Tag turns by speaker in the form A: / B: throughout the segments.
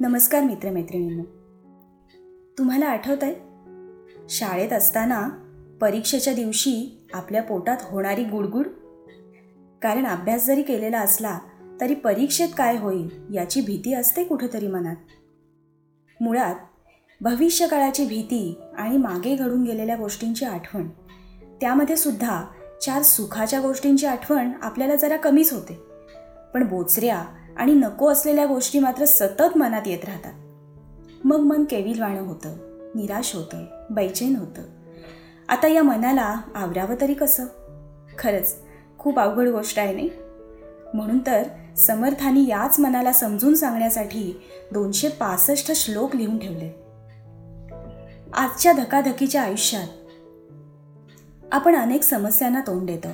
A: नमस्कार मित्रमैत्रिणींनो. तुम्हाला आठवत आहे शाळेत असताना परीक्षेच्या दिवशी आपल्या पोटात होणारी गुडगुड? कारण अभ्यास जरी केलेला असला तरी परीक्षेत काय होईल याची भीती असते कुठेतरी मनात. मुळात भविष्यकाळाची भीती आणि मागे घडून गेलेल्या गोष्टींची आठवण त्यामध्ये सुद्धा चार सुखाच्या गोष्टींची आठवण आपल्याला जरा कमीच होते. पण बोचऱ्या आणि नको असलेल्या गोष्टी मात्र सतत मनात येत राहतात. मग मन केविलवाणं होतं निराश होतं बैचेन होतं. आता या मनाला आवरावं तरी कसं? खरंच खूप अवघड गोष्ट आहे नाही? म्हणून तर समर्थानी याच मनाला समजून सांगण्यासाठी दोनशे पासष्ट श्लोक लिहून ठेवले. आजच्या धकाधकीच्या आयुष्यात आपण अनेक समस्यांना तोंड देतो.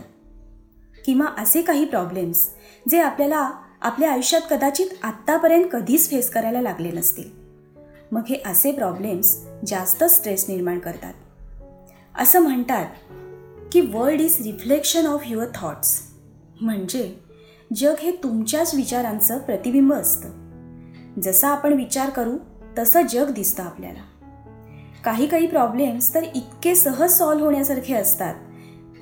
A: किंवा असे काही प्रॉब्लेम्स जे आपल्याला आपल्या आयुष्यात कदाचित आत्तापर्यंत कधीच फेस करायला लागले नसतील. मग हे असे प्रॉब्लेम्स जास्त स्ट्रेस निर्माण करतात. असं म्हणतात की world is reflection of your thoughts म्हणजे जग हे तुमच्याच विचारांचं प्रतिबिंब असतं. जसा आपण विचार करू तसं जग दिसतं आपल्याला. काही काही प्रॉब्लेम्स तर इतके सहज सॉल्व्ह होण्यासारखे असतात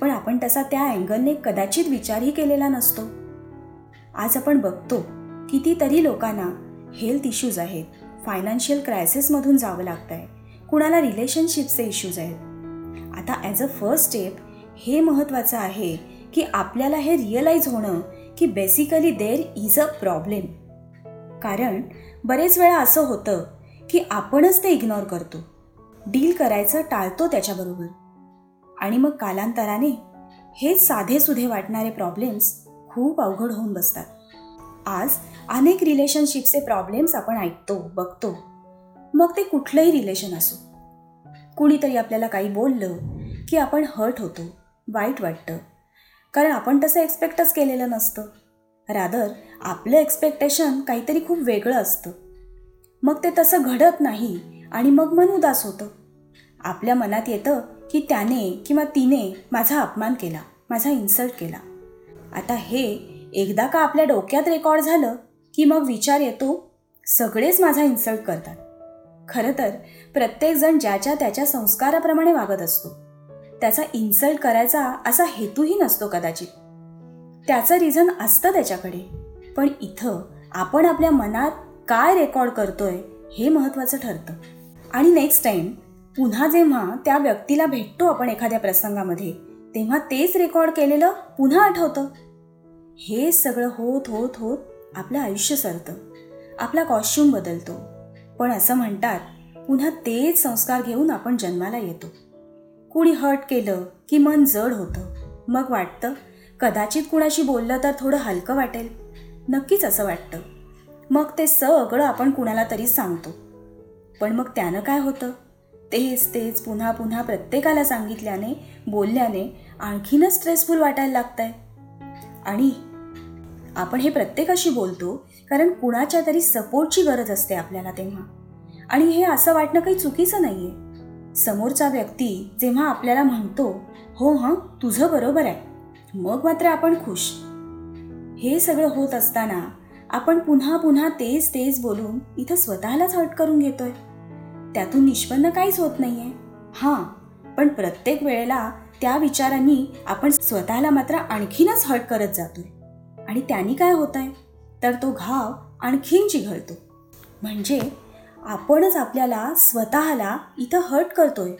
A: पण आपण तसा त्या अँगलने कदाचित विचारही केलेला नसतो. आज आपण बघतो कितीतरी लोकांना हेल्थ इश्यूज आहेत. फायनान्शियल क्रायसिसमधून जावं लागतं आहे कुणाला रिलेशनशिपचे इश्यूज आहेत? आता ॲज अ फर्स्ट स्टेप हे महत्त्वाचं आहे की आपल्याला हे रिअलाईज होणं की basically there is a problem कारण बरेच वेळा असं होतं की आपणच ते इग्नोर करतो. डील करायचं टाळतो त्याच्याबरोबर. आणि मग कालांतराने हे साधेसुधे वाटणारे प्रॉब्लेम्स खूप अवघड होऊन बसतात. आज अनेक रिलेशनशिपचे प्रॉब्लेम्स आपण ऐकतो बघतो. मग ते कुठलंही रिलेशन असो. कुणीतरी आपल्याला काही बोललं की आपण हर्ट होतो वाईट वाटतं. कारण आपण तसं एक्सपेक्टच केलेलं नसतं. रादर आपलं एक्सपेक्टेशन काहीतरी खूप वेगळं असतं. मग ते तसं घडत नाही आणि मग मन उदास होतं. आपल्या मनात येतं की त्याने किंवा तिने माझा अपमान केला माझा इन्सल्ट केला. आता हे एकदा का आपल्या डोक्यात रेकॉर्ड झालं की मग विचार येतो? सगळेच माझा इन्सल्ट करतात. खरं तर प्रत्येकजण ज्याच्या त्याच्या संस्काराप्रमाणे वागत असतो. त्याचा इन्सल्ट करायचा असा हेतूही नसतो कदाचित. त्याचं रिझन असतं त्याच्याकडे. पण इथं आपण आपल्या मनात काय रेकॉर्ड करतोय हे महत्त्वाचं ठरतं. आणि नेक्स्ट टाईम पुन्हा जेव्हा त्या व्यक्तीला भेटतो आपण एखाद्या प्रसंगामध्ये तेव्हा तेच रेकॉर्ड केलेलं पुन्हा आठवतं. हे सगळं होत होत होत आपलं आयुष्य सरतं. आपला कॉस्ट्यूम बदलतो. पण असं म्हणतात पुन्हा तेच संस्कार घेऊन आपण जन्माला येतो. कुणी हर्ट केलं की मन जड होतं. मग वाटतं कदाचित कुणाशी बोललं तर थोडं हलकं वाटेल. नक्कीच असं वाटतं. मग ते सगळं आपण कुणाला तरी सांगतो. पण मग त्यानं काय होतं? तेच तेच पुन्हा पुन्हा प्रत्येकाला सांगितल्याने बोलल्याने आणखीनच स्ट्रेसफुल वाटायला लागत आहे आणि? आपण हे प्रत्येकाशी बोलतो कारण कुणाच्या तरी सपोर्टची गरज असते आपल्याला तेव्हा. आणि हे असं वाटणं काही चुकीचं नाही आहे समोरचा व्यक्ती जेव्हा आपल्याला म्हणतो हो हां तुझं बरोबर आहे. मग मात्र आपण खुश. हे सगळं होत असताना आपण पुन्हा पुन्हा तेच तेच बोलून इथं स्वतःलाच हर्ट करून घेतोय. त्यातून निष्पन्न काहीच होत नाही आहे हां पण प्रत्येक वेळेला त्या विचारांनी आपण स्वतःला मात्र आणखीनच हर्ट करत जातोय. आणि त्यांनी काय होत आहे तर तो घाव आणखीन चिघळतो म्हणजे आपणच आपल्याला स्वतःला इथं हर्ट करतोय.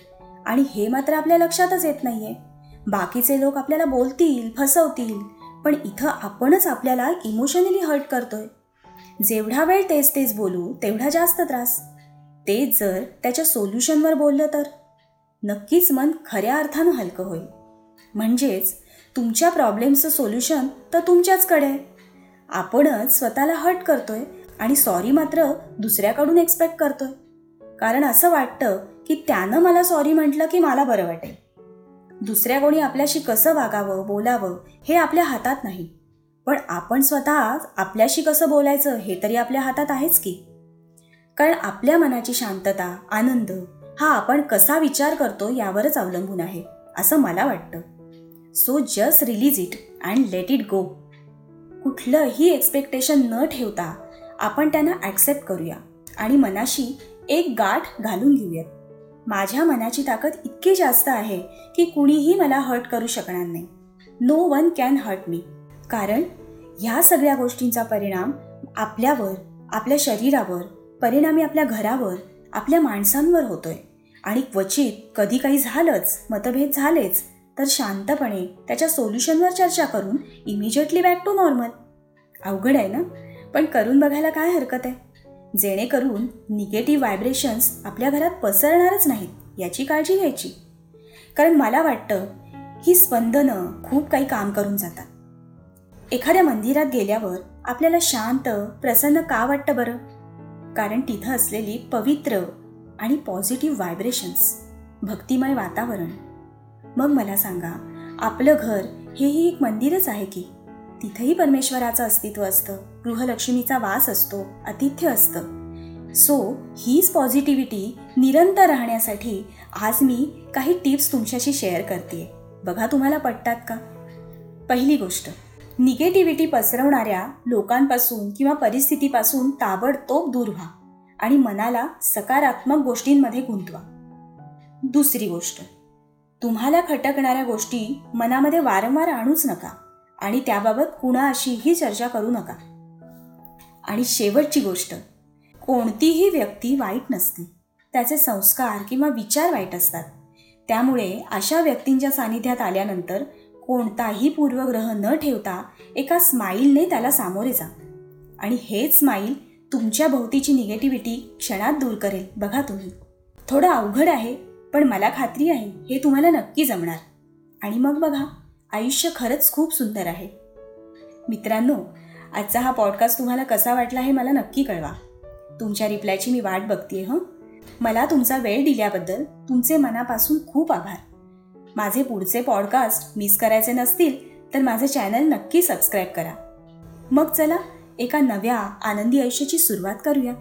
A: आणि हे मात्र आपल्या लक्षातच येत नाही आहे बाकीचे लोक आपल्याला बोलतील फसवतील पण इथं आपणच आपल्याला इमोशनली हर्ट करतोय. जेवढा वेळ तेच तेच बोलू तेवढा जास्त त्रास. तेच जर त्याच्या सोल्युशनवर बोललं तर. नक्कीच मन खऱ्या अर्थानं हलकं होईल. म्हणजेच तुमच्या प्रॉब्लेमचं सोल्युशन तर तुमच्याचकडे. आहे आपणच स्वतःला हट करतोय आणि सॉरी मात्र दुसऱ्याकडून एक्सपेक्ट करतोय. कारण असं वाटतं की त्यानं मला सॉरी म्हटलं की मला बरं वाटेल. दुसऱ्या कोणी आपल्याशी कसं वागावं बोलावं हे आपल्या हातात नाही. पण आपण स्वतः आपल्याशी कसं बोलायचं हे तरी आपल्या हातात आहेच की. कारण आपल्या मनाची शांतता आनंद हा आपण कसा विचार करतो यावरच अवलंबून आहे असं मला वाटतं. So just release it and let it go कुठलंही एक्सपेक्टेशन न ठेवता आपण त्यांना ॲक्सेप्ट करूया आणि मनाशी एक गाठ घालून घेऊयात. माझ्या मनाची ताकद इतकी जास्त आहे की कुणीही मला हर्ट करू शकणार नाही. No one can hurt me कारण ह्या सगळ्या गोष्टींचा परिणाम आपल्यावर आपल्या शरीरावर परिणामी आपल्या घरावर आपल्या माणसांवर होतोय. आणि क्वचित कधी काही झालंच मतभेद झालेच तर शांतपणे त्याच्या सोल्युशनवर चर्चा करून इमिजिएटली बॅक टू नॉर्मल. अवघड आहे ना? पण करून बघायला काय हरकत आहे? जेणेकरून निगेटिव्ह व्हायब्रेशन्स आपल्या घरात पसरणारच नाहीत याची काळजी घ्यायची. कारण मला वाटतं ही स्पंदनं खूप काही काम करून जातात. एखाद्या मंदिरात गेल्यावर आपल्याला शांत प्रसन्न का वाटतं बरं? कारण तिथं असलेली पवित्र आणि पॉझिटिव्ह व्हायब्रेशन्स भक्तिमय वातावरण. मग मला सांगा आपलं घर हेही एक मंदिरच आहे की? तिथंही परमेश्वराचं अस्तित्व असतं गृहलक्ष्मीचा वास असतो आतिथ्य असतं. सो हीच पॉझिटिव्हिटी निरंतर राहण्यासाठी आज मी काही टिप्स तुमच्याशी शेअर करते बघा तुम्हाला पटतात का? पहिली गोष्ट निगेटिव्हिटी पसरवणाऱ्या लोकांपासून किंवा परिस्थितीपासून ताबडतोब दूर व्हा आणि मनाला सकारात्मक गोष्टींमध्ये गुंतवा. दुसरी गोष्ट तुम्हाला खटकणाऱ्या गोष्टी मनामध्ये वारंवार आणूच नका आणि त्याबाबत कुणाशीही चर्चा करू नका. आणि शेवटची गोष्ट कोणतीही व्यक्ती वाईट नसते. त्याचे संस्कार किंवा विचार वाईट असतात. त्यामुळे अशा व्यक्तींच्या सानिध्यात आल्यानंतर कोणताही पूर्वग्रह न ठेवता एका स्माईलने त्याला सामोरे जा. आणि हेच स्माईल तुमच्या भोवतीची निगेटिव्हिटी क्षणात दूर करेल बघा तुम्ही. थोडं अवघड आहे पण मला खात्री आहे हे तुम्हाला नक्की जमणार. आणि मग बघा आयुष्य खरंच खूप सुंदर आहे. मित्रांनो आजचा हा पॉडकास्ट तुम्हाला कसा वाटला हे मला नक्की कळवा. तुमच्या रिप्लायची मी वाट बघते हं? मला तुमचा वेळ दिल्याबद्दल तुमचे मनापासून खूप आभार. माझे पुढचे पॉडकास्ट मिस करायचे नसतील तर माझे चॅनल नक्की सबस्क्राईब करा. मग चला एका नव्या आनंदी आयुष्याची सुरुवात करूया.